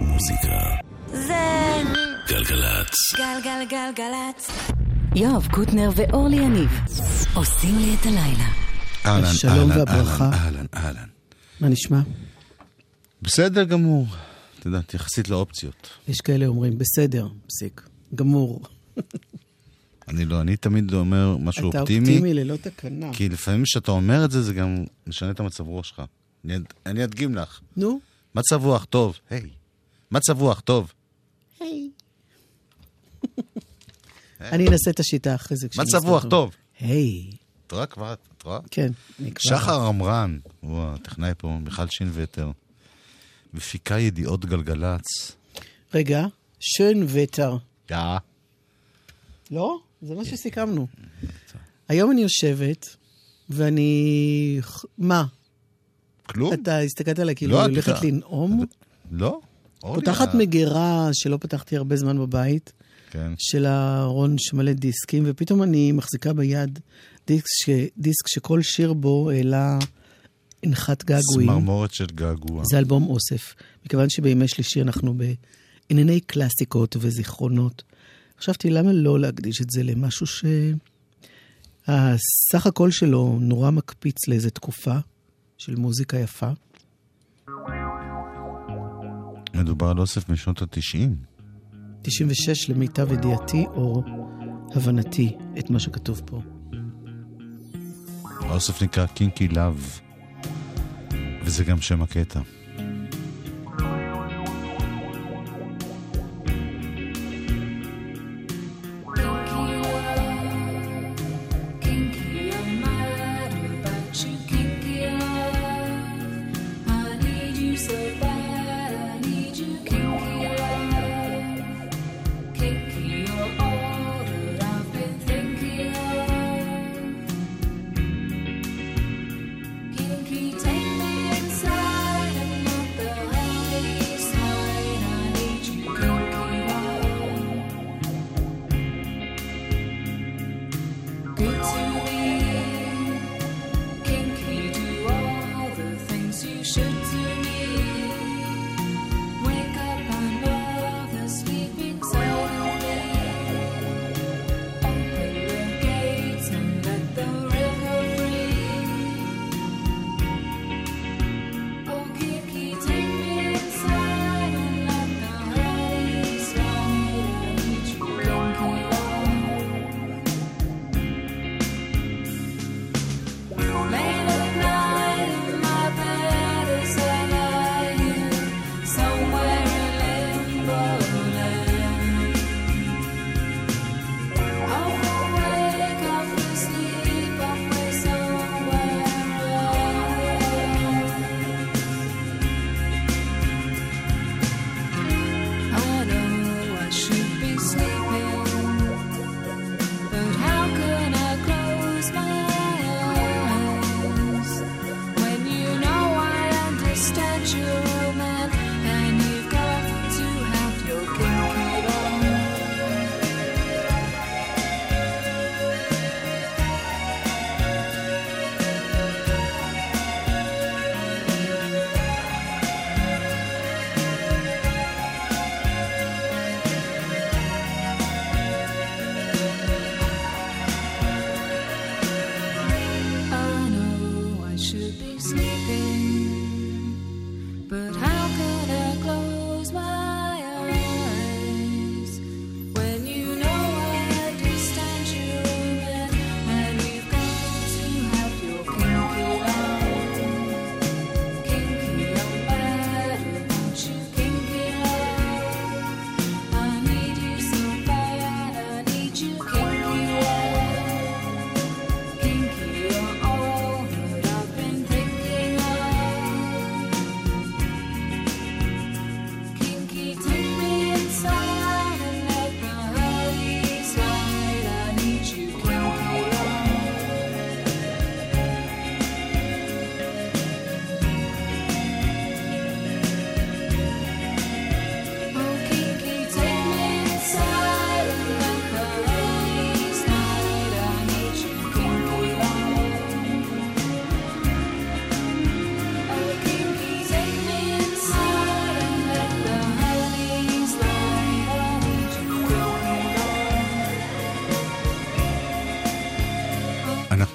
מוזיקה. זה גלגלצ. גלגלגלגלצ. יואב קוטנר ואורלי יניב עושים לי את הלילה. אהלן, אהלן, והברכה. אהלן, אהלן. מה נשמע? בסדר גמור. את יודעת, יחסית לאופציות. יש כאלה אומרים, בסדר, פסיק, גמור. אני לא, אני תמיד אומר משהו אתה אופטימי, אופטימי ללא תקנה. כי לפעמים כשאתה אומר את זה, זה גם משנה את המצב רוח שלך. אני אני אדגים לך. נו, מצב רוח טוב, היי. מצב רוח טוב. היי. אני אנסה את השיטה אחרי זה. מצב. רוח טוב. היי, את רואה כבר? את רואה? כן. שחר עמרן, הוא הטכנאי פה, מיכל שינווטר. מפיקה ידיעות גלגלצ. רגע, שön וטר. יא. לא? זה מה שסיכמנו. היום אני יושבת, ואני... מה? כלום? אתה הסתכלת עליי כאילו לא, אני הולכת. לנאום? לא? פותחת מגירה שלא פתחתי הרבה זמן בבית, כן. של הארון שמלא דיסקים, ופתאום אני מחזיקה ביד דיסק, ש... דיסק שכל שיר בו העלה אנחת געגועים. צמרמורת של געגוע. זה אלבום אוסף. מכיוון שבימי שלישי אנחנו בענייני קלאסיקות וזיכרונות, חשבתי למה לא להקדיש את זה למשהו שהסך הכל שלו נורא מקפיץ לאיזו תקופה של מוזיקה יפה. מדובר על אוסף משנות התשעים. 96 למיטב ידיעתי או הבנתי את מה שכתוב פה. האוסף נקרא קינקי לאב, וזה גם שם הקטע.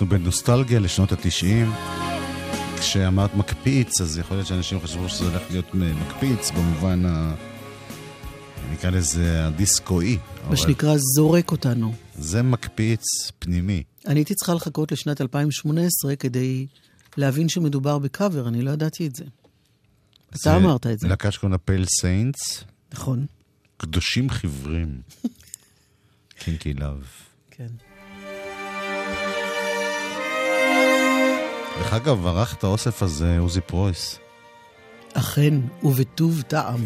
בנוסטלגיה לשנות התשעים. כשאמרת מקפיץ, אז יכול להיות שאנשים חשבו שזה הולך להיות מקפיץ במובן ה... נקרא לזה הדיסקואי. מה שנקרא זורק אותנו. זה מקפיץ פנימי. אני הייתי צריכה לחכות לשנת 2018 כדי להבין שמדובר בקאבר, אני לא ידעתי את זה. אתה אמרת את זה. להקה שקוראים לה Pale Saints. נכון. קדושים חיוורים. קינקי לאב. כן. דרך אגב, ערך את האוסף הזה עוזי פרויס. אכן, ובטוב טעם.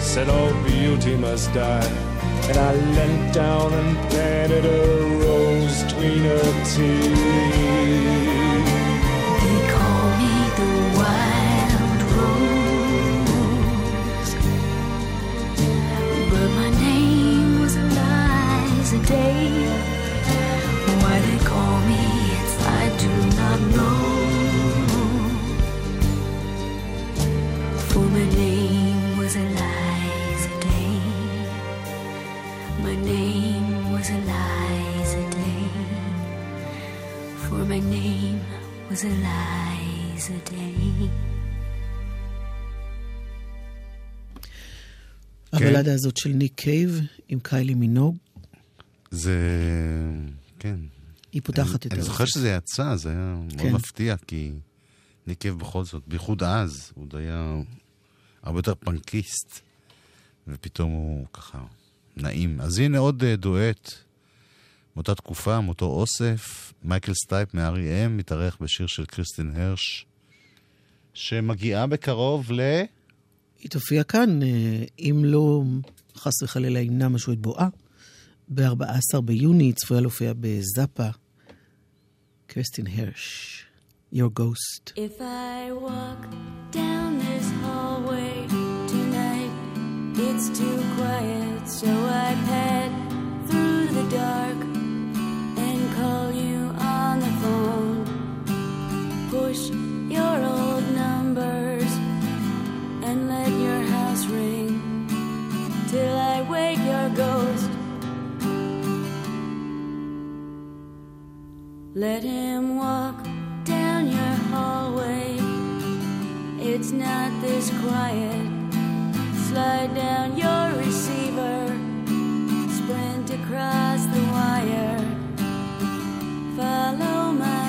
Said all beauty must die. And I leant down and planted a rose between her teeth. Was Eliza Day. הבלדה הזאת של ניק קייב עם קיילי מינוג, זה... כן. היא פותחת את אני זוכר שזה יצא, זה היה מאוד כן. מפתיע, כי ניקב בכל זאת, בייחוד אז, הוא עוד היה הרבה יותר פנקיסט, ופתאום הוא ככה נעים. אז הנה עוד אה, דואט מאותה תקופה, מאותו אוסף, מייקל סטייפ מ-R.E.M. מתארח בשיר של קריסטין הרש, שמגיעה בקרוב ל... היא תופיע כאן, אה, אם לא, חס וחלילה, ימנע משהו את בואה. ב-14 ביוני היא צפויה להופיע בזאפה, קריסטין הרש. Your Ghost. If I walk down this hallway tonight, it's too quiet, so I pad through the dark Push your old numbers and let your house ring till I wake your ghost. Let him walk down your hallway. It's not this quiet. Slide down your receiver. Sprint across the wire. Follow my.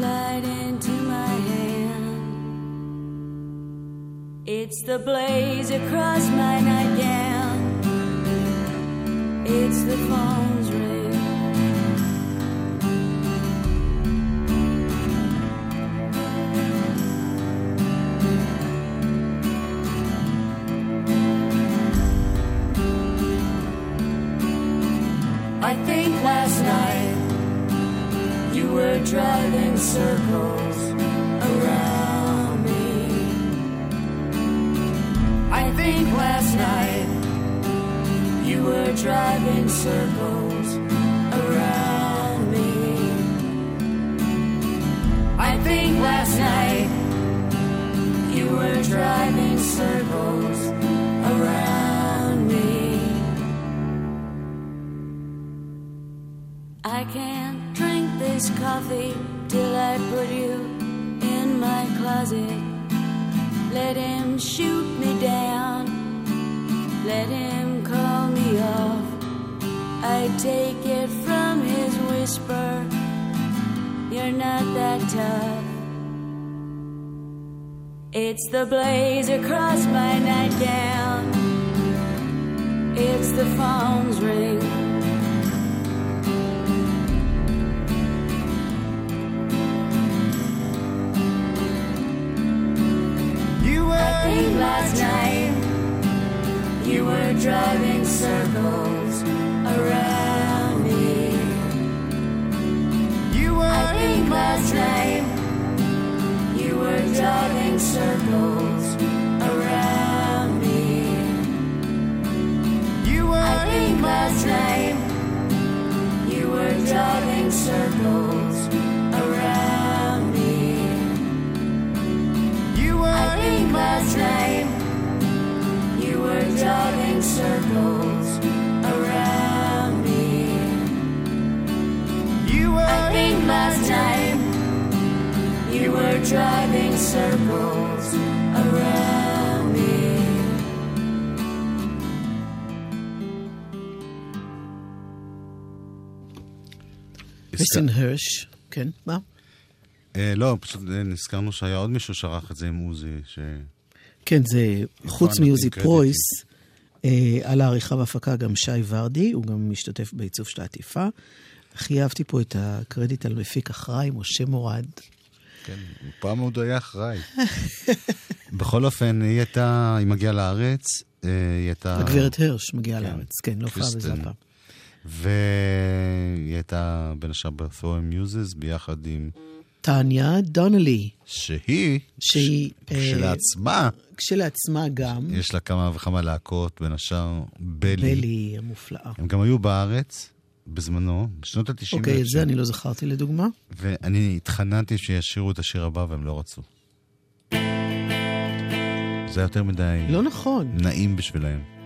Slide into my hand. It's the blaze across my nightgown. It's the phone's ring. I think last night were driving circles around me. I think last night you were driving circles around me. I think last night you were driving circles around me. I can't this coffee till I put you in my closet. Let him shoot me down, let him call me off. I take it from his whisper, you're not that tough. It's the blaze across my nightgown, it's the phone's ring. Think last night you were driving circles around me. you I think last night you were driving circles around me. you I think last night you were driving circles you I were think last night you were driving circles around me. you I were think last night you were driving circles around me. קריסטין הרש, כן, מה? אה, לא, פשוט אה, נזכרנו שהיה עוד מישהו שערך את זה עם עוזי, ש... כן, זה חוץ נותנים מיוזי קרדיטים. פרויס, אה, על העריכה והפקה גם שי ורדי, הוא גם משתתף בעיצוב של העטיפה. הכי אהבתי פה את הקרדיט על מפיק אחראי, משה מורד. כן, פעם עוד היה אחראי. בכל אופן, היא הייתה, היא מגיעה לארץ, אה, היא הייתה... הגברת הרש מגיעה כן, לארץ, כן, לא פעם בזה. הפעם. והיא הייתה בין השאר ב-Throwing Muses ביחד עם... טניה דונלי, שהיא, שהיא אה, כשלעצמה, כשלעצמה גם, יש לה כמה וכמה להקות, בין השאר בלי. בלי המופלאה. הם גם היו בארץ בזמנו, בשנות ה-90. אוקיי, את זה אני לא זכרתי לדוגמה. ואני התחננתי שישירו את השיר הבא והם לא רצו. זה היה יותר מדי לא נכון. נעים בשבילהם.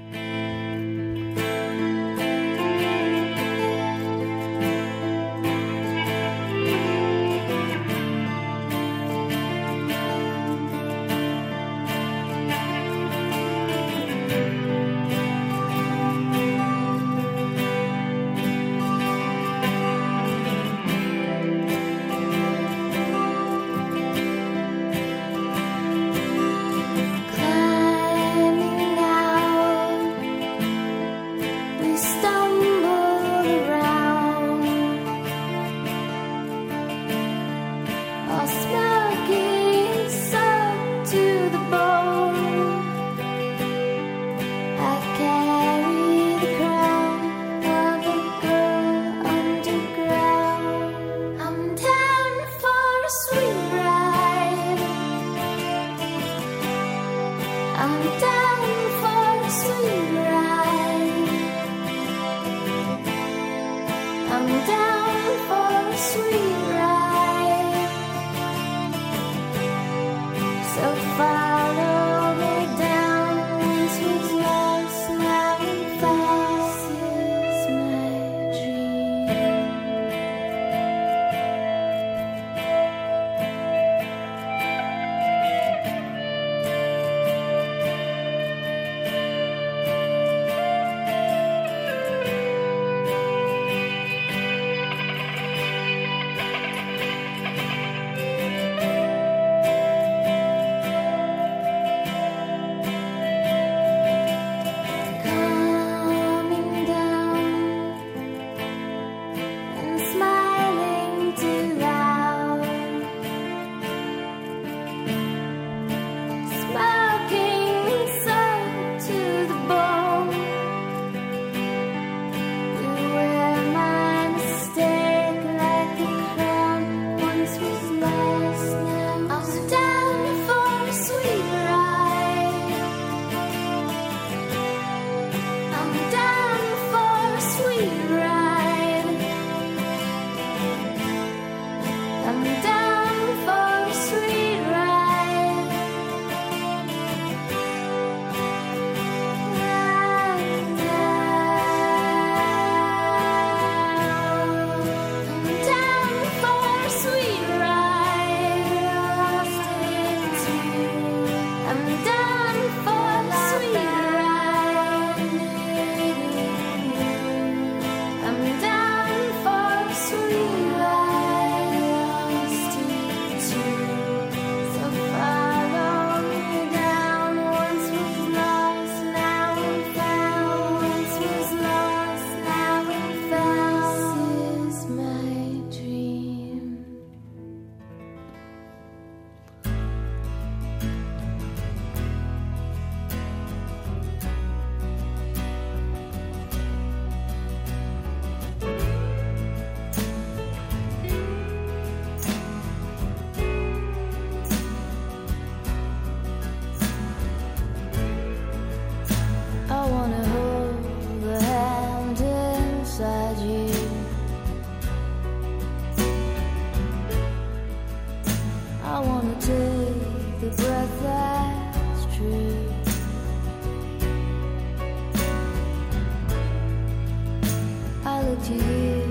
You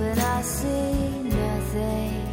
and I see nothing.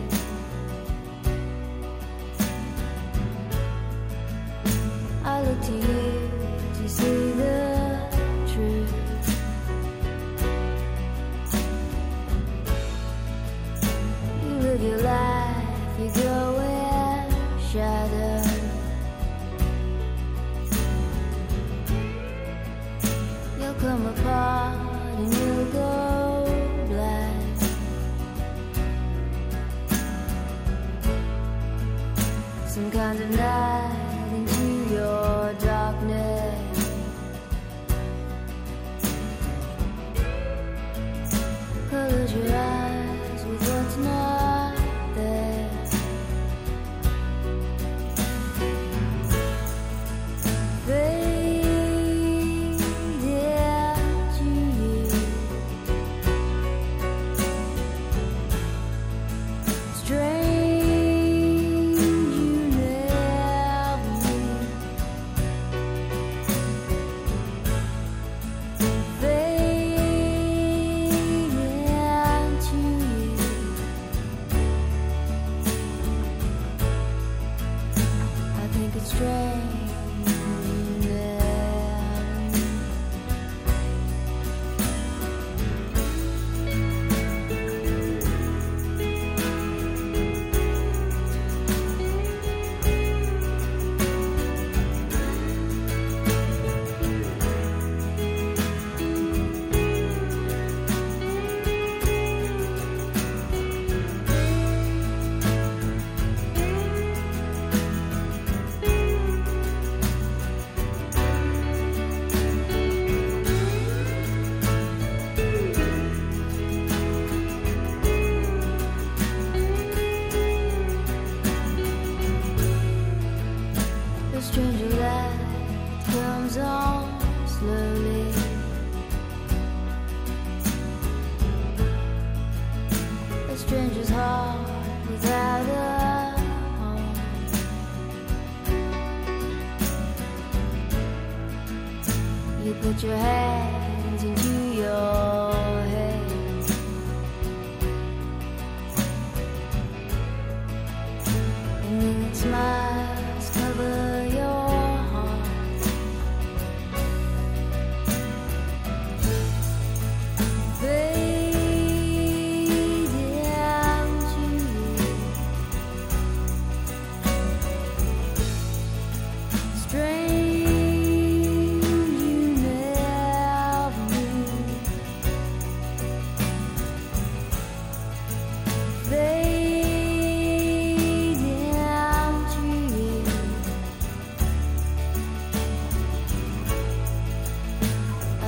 your head.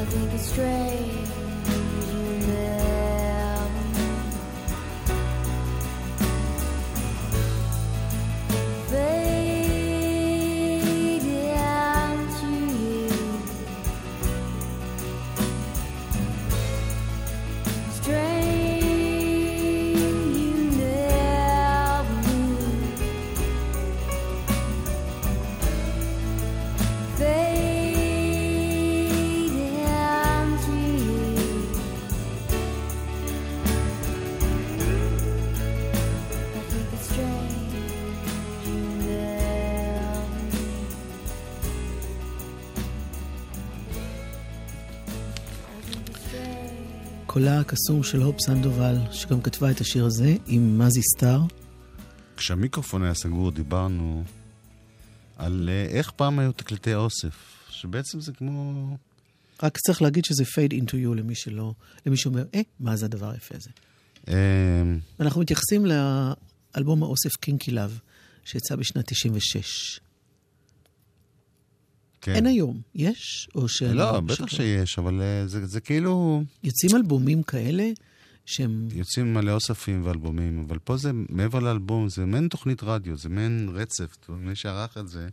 Think it's strange קולה הקסום של הופ סנדובל, שגם כתבה את השיר הזה, עם מזי סטאר. כשהמיקרופון היה סגור דיברנו על אה, איך פעם היו תקליטי אוסף, שבעצם זה כמו... רק צריך להגיד שזה fade into you למי שלא, למי שאומר, אה, מה זה הדבר היפה הזה? אה, ואנחנו מתייחסים לאלבום האוסף קינקי לאב, שיצא בשנת 96. כן. אין היום, יש? או ש... לא, בטח שיש, אבל אה, זה, זה כאילו... יוצאים אלבומים כאלה שהם... יוצאים מלא אוספים ואלבומים, אבל פה זה מעבר לאלבום, זה מעין תוכנית רדיו, זה מעין רצף. מי שערך את זה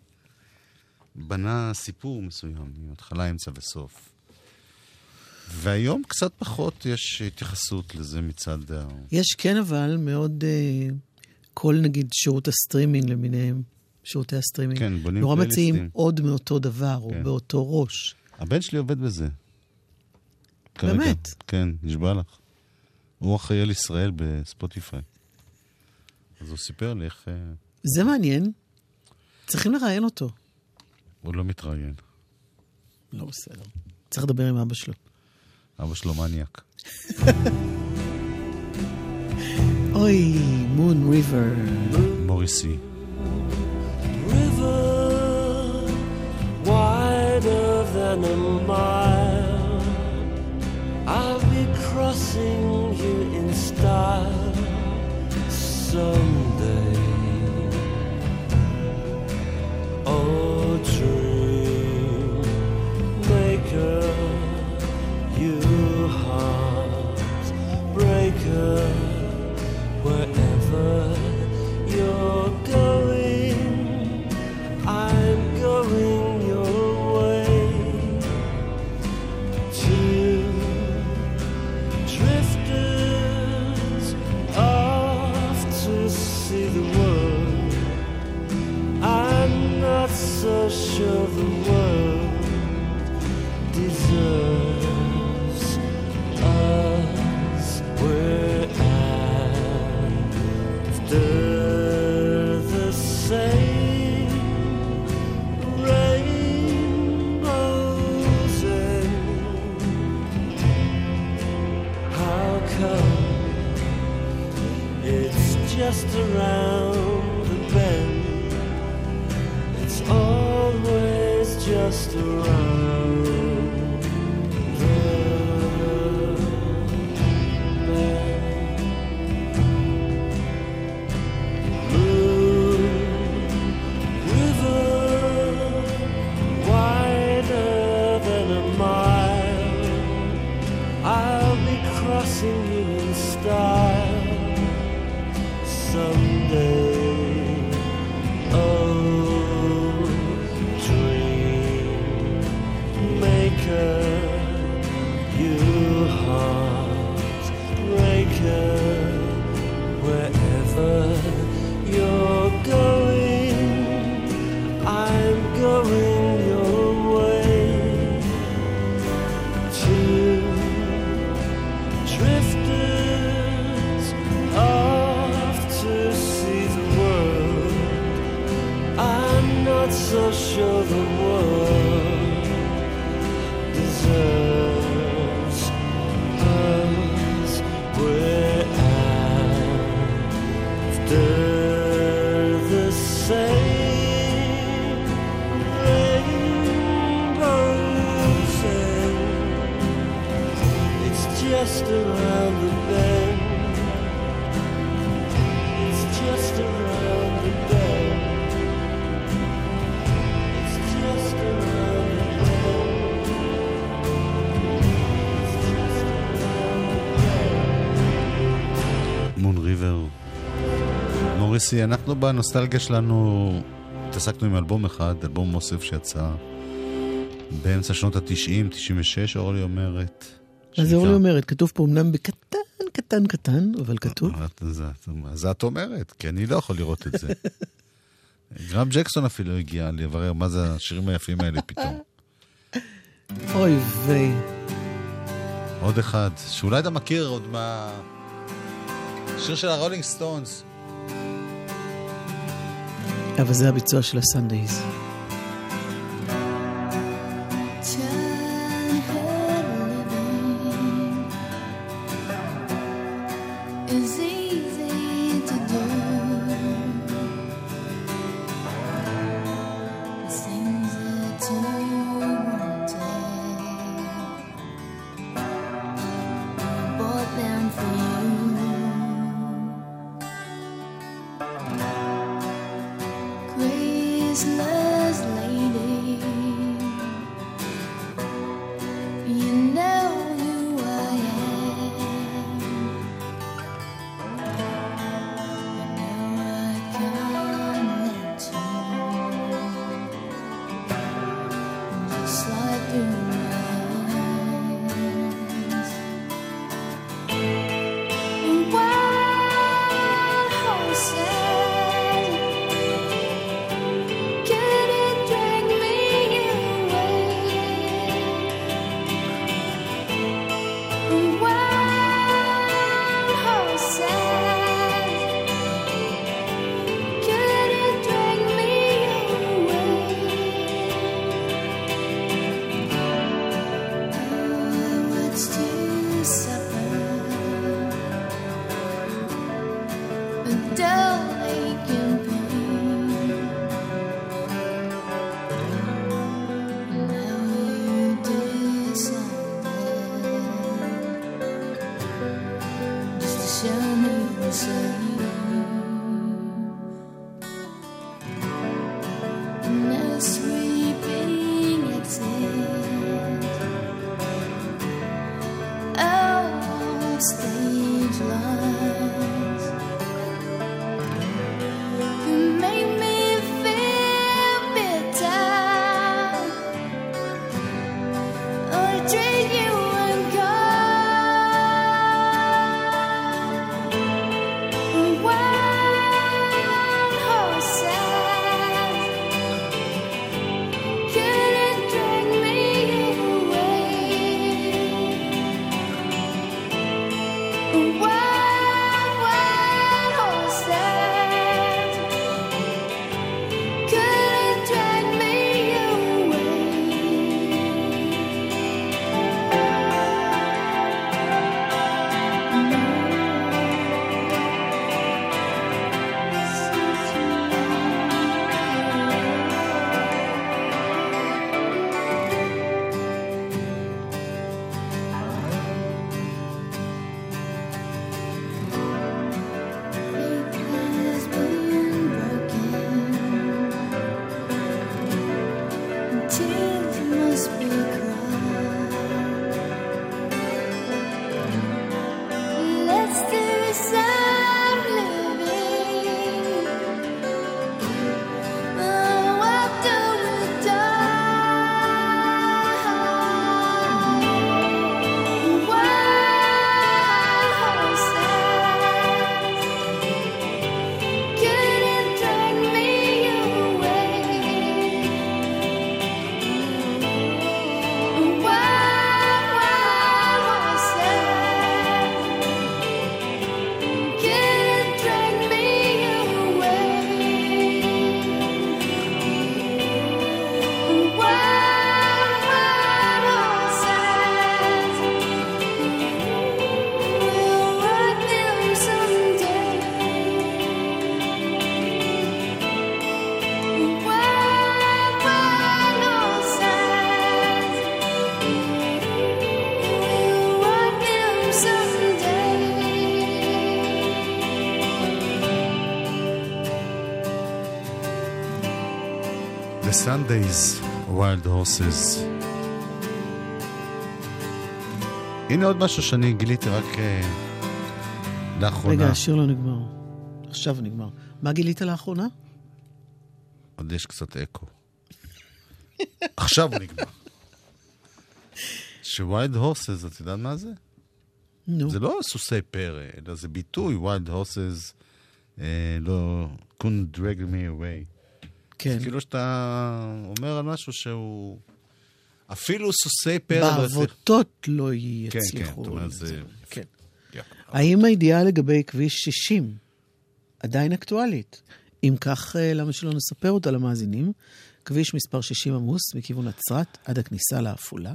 בנה סיפור מסוים, מהתחלה, אמצע וסוף. והיום קצת פחות יש התייחסות לזה מצד ה... יש כן אבל מאוד, אה, כל נגיד שירות הסטרימינג למיניהם, שירותי הסטרימינג, כן, בונים נורא פלייליסטים. מציעים עוד מאותו דבר, או כן. באותו ראש. הבן שלי עובד בזה. כרגע. באמת? כן, נשבע לך. הוא אחראי על ישראל בספוטיפיי. אז הוא סיפר לי איך... אה, זה מעניין. צריכים לראיין אותו. הוא לא מתראיין. לא בסדר. צריך לדבר עם אבא שלו. אבא שלו מניאק. אוי, מון ריבר. מוריסי. River wider than a mile. I'll be crossing you in style someday. Just around the bend. It's always just around מוריסי, אנחנו בנוסטלגיה שלנו התעסקנו עם אלבום אחד, אלבום אוסף שיצא באמצע שנות ה-90, 96, אורלי אומרת. אז אורלי אומרת, כתוב פה אמנם בקטן, קטן, קטן, אבל כתוב. זה את אומרת, כי אני לא יכול לראות את זה. גרם ג'קסון אפילו הגיע לברר מה זה השירים היפים האלה פתאום. אוי ויי. עוד אחד, שאולי אתה מכיר עוד מה... שיר של הרולינג סטונס. אבל זה הביצוע של הסנדייז. Sundays, Wild Horses. הנה עוד משהו שאני גיליתי רק uh, לאחרונה. רגע, השיר לא נגמר. עכשיו נגמר. מה גילית לאחרונה? עוד יש קצת אקו. עכשיו הוא נגמר. שוויילד הורסס, את יודעת מה זה? נו. זה לא סוסי פרא, אלא זה ביטוי, wild horses, אה, לא, couldn't drag me away. כן. כאילו שאתה אומר על משהו שהוא... אפילו סוסי פרא לא יצליח. בעבותות לא כן, יצליחו. זאת אומרת, זה- כן. יא. האם הידיעה לגבי כביש 60 עדיין אקטואלית? אם כך, אה, למה שלא נספר אותה למאזינים? כביש מספר 60 עמוס מכיוון נצרת עד הכניסה לעפולה.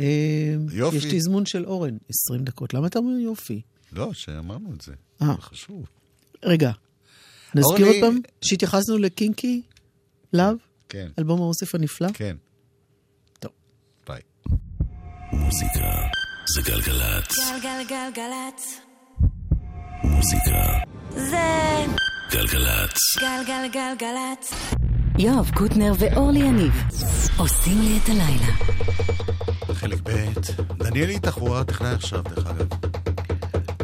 אה, יופי. יש תזמון של אורן, 20 דקות. למה אתה אומר יופי? לא, שאמרנו את זה. אה. זה חשוב. רגע, נזכיר עוד פעם שהתייחסנו ל Kinky Love, כן, אלבום האוסף הנפלא? כן. טוב. ביי. מוזיקה זה גלגלצ. גלגלגלגלצ. מוזיקה זה גלגלצ. גלגלגלגלצ. יואב קוטנר ואורלי יניב עושים לי את הלילה. חלק ב', דניאל איתך הוא הטכנאי עכשיו, דרך אגב.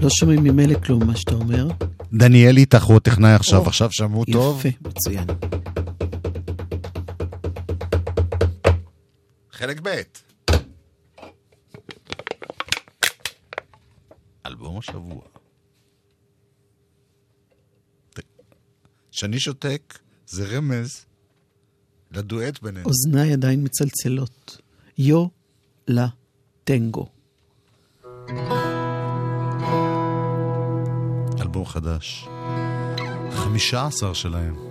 לא שומעים ממילא כלום מה שאתה אומר. דניאל איתך הוא הטכנאי עכשיו, או, עכשיו שמעו טוב. יפה, מצוין. חלק ב'. אלבום השבוע. כשאני שותק, זה רמז לדואט בינינו. אוזניי עדיין מצלצלות. יו לה טנגו. חדש. חמישה עשר שלהם.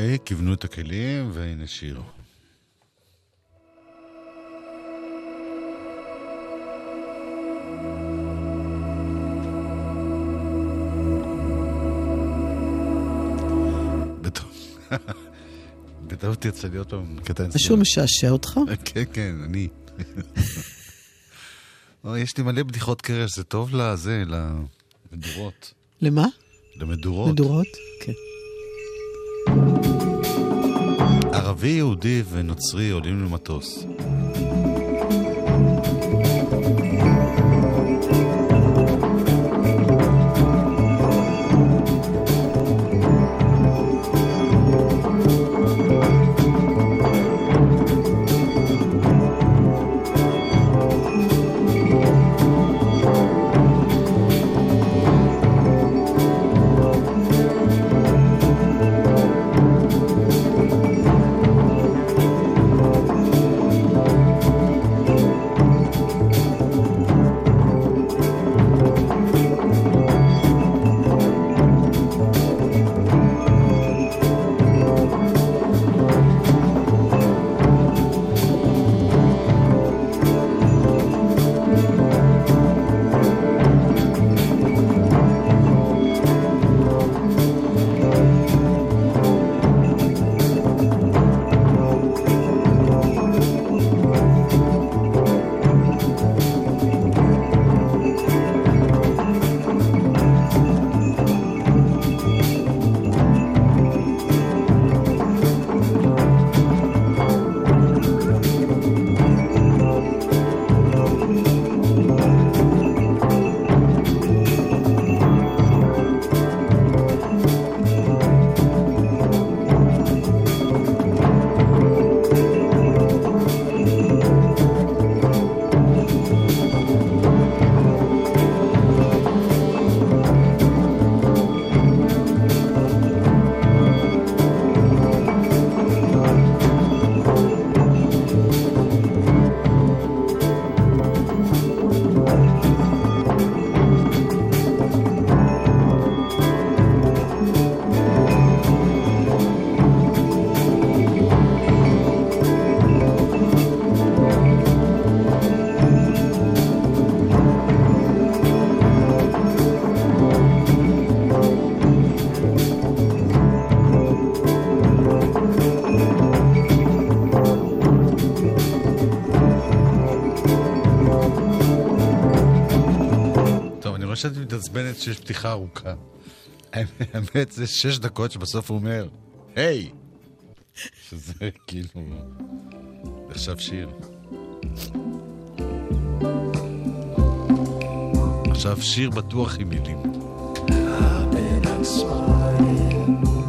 אוקיי, כיוונו את הכלים, והנה שיר. בטעות יצא לי עוד פעם קטע אצלו. משהו משעשע אותך? כן, כן, אני. יש לי מלא בדיחות קרש, זה טוב לזה, למדורות. למה? למדורות. מדורות? כן. ערבי, יהודי ונוצרי עולים למטוס. שאת מתעצבנת שיש פתיחה ארוכה. האמת זה שש דקות שבסוף הוא אומר, היי! שזה כאילו... עכשיו שיר. עכשיו שיר בטוח עם מילים. It's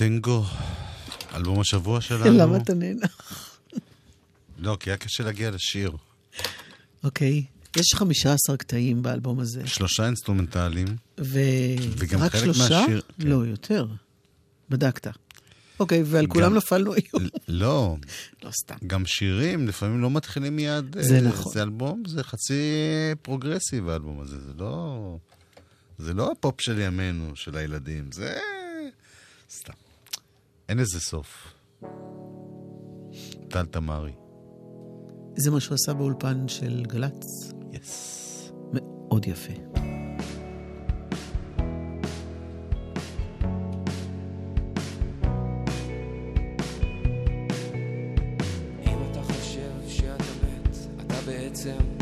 Yo La Tengo, אלבום השבוע שלנו. למה אתה נהנה? לא, כי היה קשה להגיע לשיר. אוקיי. יש 15 קטעים באלבום הזה. שלושה אינסטרומנטליים. וגם ורק חלק שלושה? מהשיר- כן. לא, יותר. בדקת. אוקיי, ועל כולם נפלנו היום. לא, לא סתם. גם שירים לפעמים לא מתחילים מיד. זה אה, נכון. זה אלבום, זה חצי פרוגרסיב האלבום הזה, זה לא... זה לא הפופ של ימינו, של הילדים, זה... סתם. אין לזה סוף. טל תמרי. זה מה שהוא עשה באולפן של גל"צ. יס. מאוד יפה. אם אתה חושב שאתה מת, אתה בעצם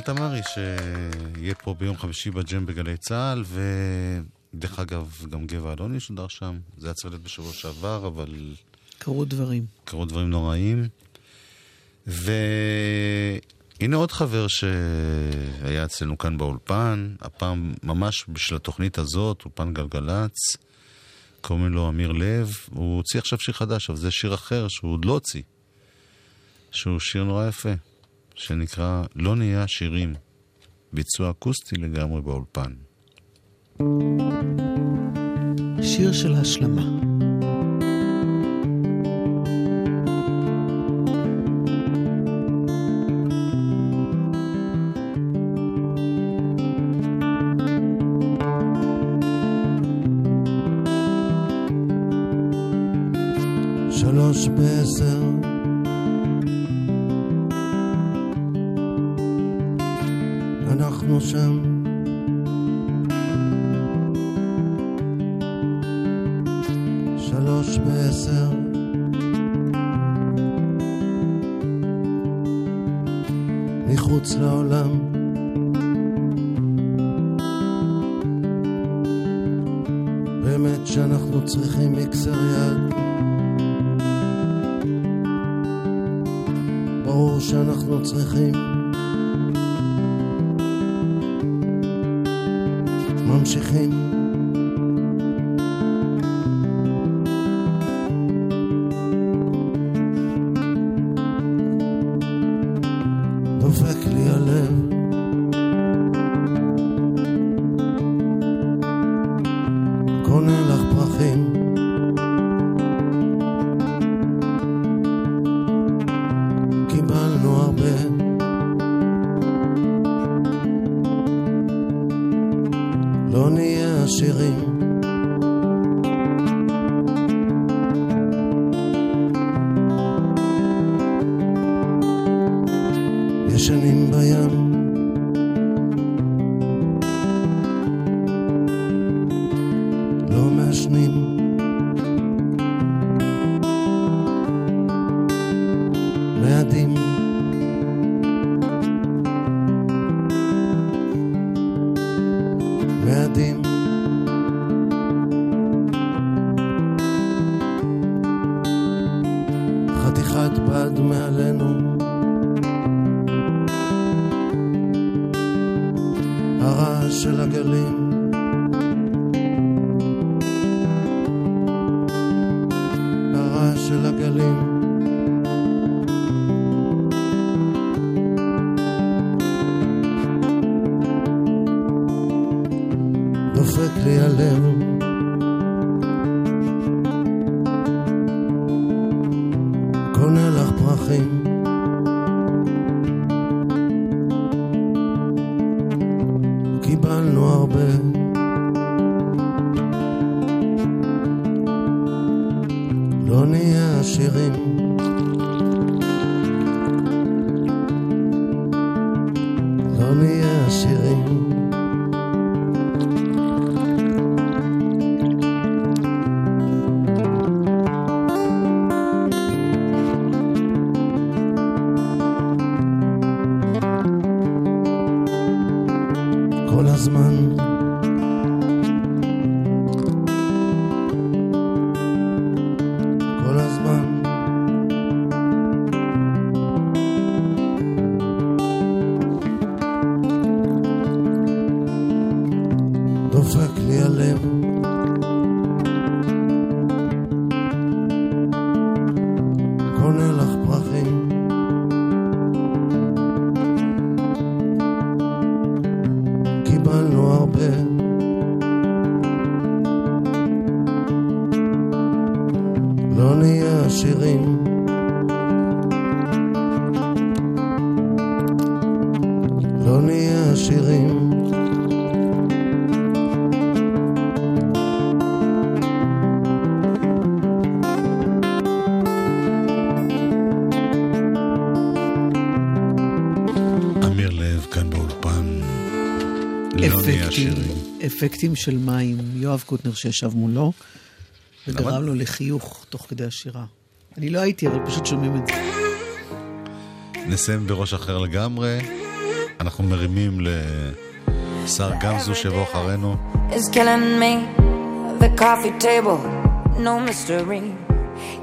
טל תמרי, שיהיה פה ביום חמישי בג'ם בגלי צה"ל, ודרך אגב, גם גבע אלוני שודר שם. זה היה צריך להיות בשבוע שעבר, אבל קרו דברים. קרו דברים נוראים. והנה עוד חבר שהיה אצלנו כאן באולפן, הפעם ממש בשביל התוכנית הזאת, אולפן גלגלצ. קוראים לו אמיר לב, הוא הוציא עכשיו שיר חדש, אבל זה שיר אחר שהוא עוד לא הוציא. שהוא שיר נורא יפה, שנקרא לא נהיה עשירים. ביצוע אקוסטי לגמרי באולפן. שיר של השלמה. באמת שאנחנו צריכים מיקסר יד. ברור שאנחנו צריכים. ממשיכים דופק לי נהיה אפקטים, של מים. יואב קוטנר שישב מולו, וגרם לו לחיוך תוך כדי השירה. אני לא הייתי, אבל פשוט שומעים את זה. נסיים בראש אחר לגמרי. אנחנו מרימים לשר גמזו שיבוא אחרינו. no mystery.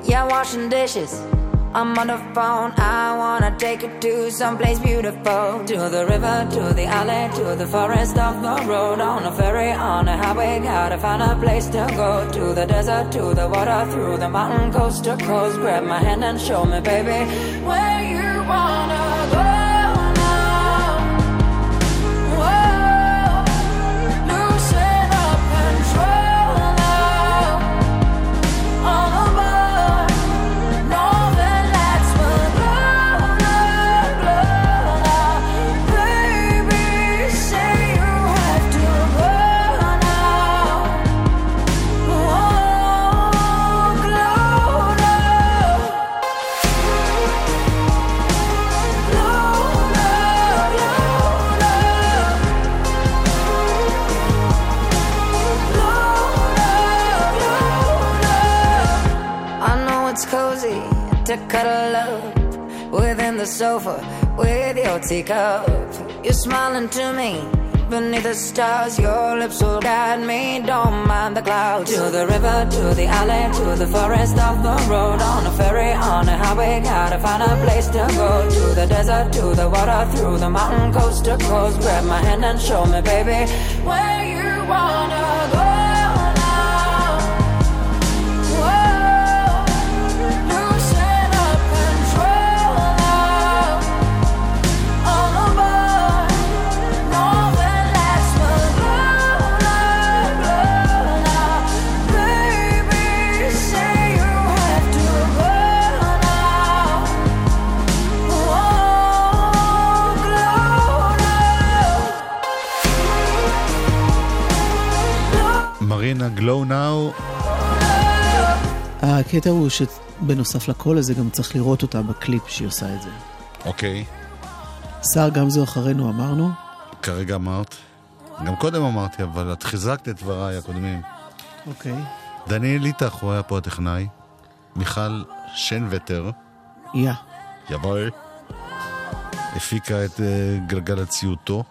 Yeah, washing dishes. I'm on the phone. I wanna take it to someplace beautiful. To the river, to the alley, to the forest off the road. On a ferry, on a highway, gotta find a place to go. To the desert, to the water, through the mountain, coast to coast. Grab my hand and show me, baby, where you wanna cuddle up within the sofa with your teacup. You're smiling to me beneath the stars. Your lips will guide me. Don't mind the clouds. To the river, to the alley, to the forest off the road. On a ferry, on a highway, gotta find a place to go. To the desert, to the water, through the mountain, coast to coast. Grab my hand and show me, baby, where you wanna go. Now. מרינה גלו נאו, הקטע הוא שבנוסף לכל הזה גם צריך לראות אותה בקליפ שהיא עושה את זה. אוקיי, שר גמזו אחרינו אמרנו, כרגע אמרת. גם קודם אמרתי, אבל את חיזקת את דבריי הקודמים. אוקיי. דניאל ליטח, הוא היה פה הטכנאי. מיכל שנווטר, יא. יבואי, הפיקה את אה, גלגל הציוטו.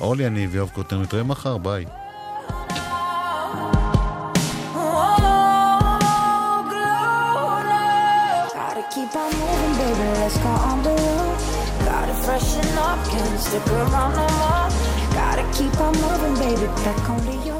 אורלי יניב, יואב קוטנר, נתראה מחר, ביי. Up, can't stick around no more. Gotta keep on moving, baby. Back onto your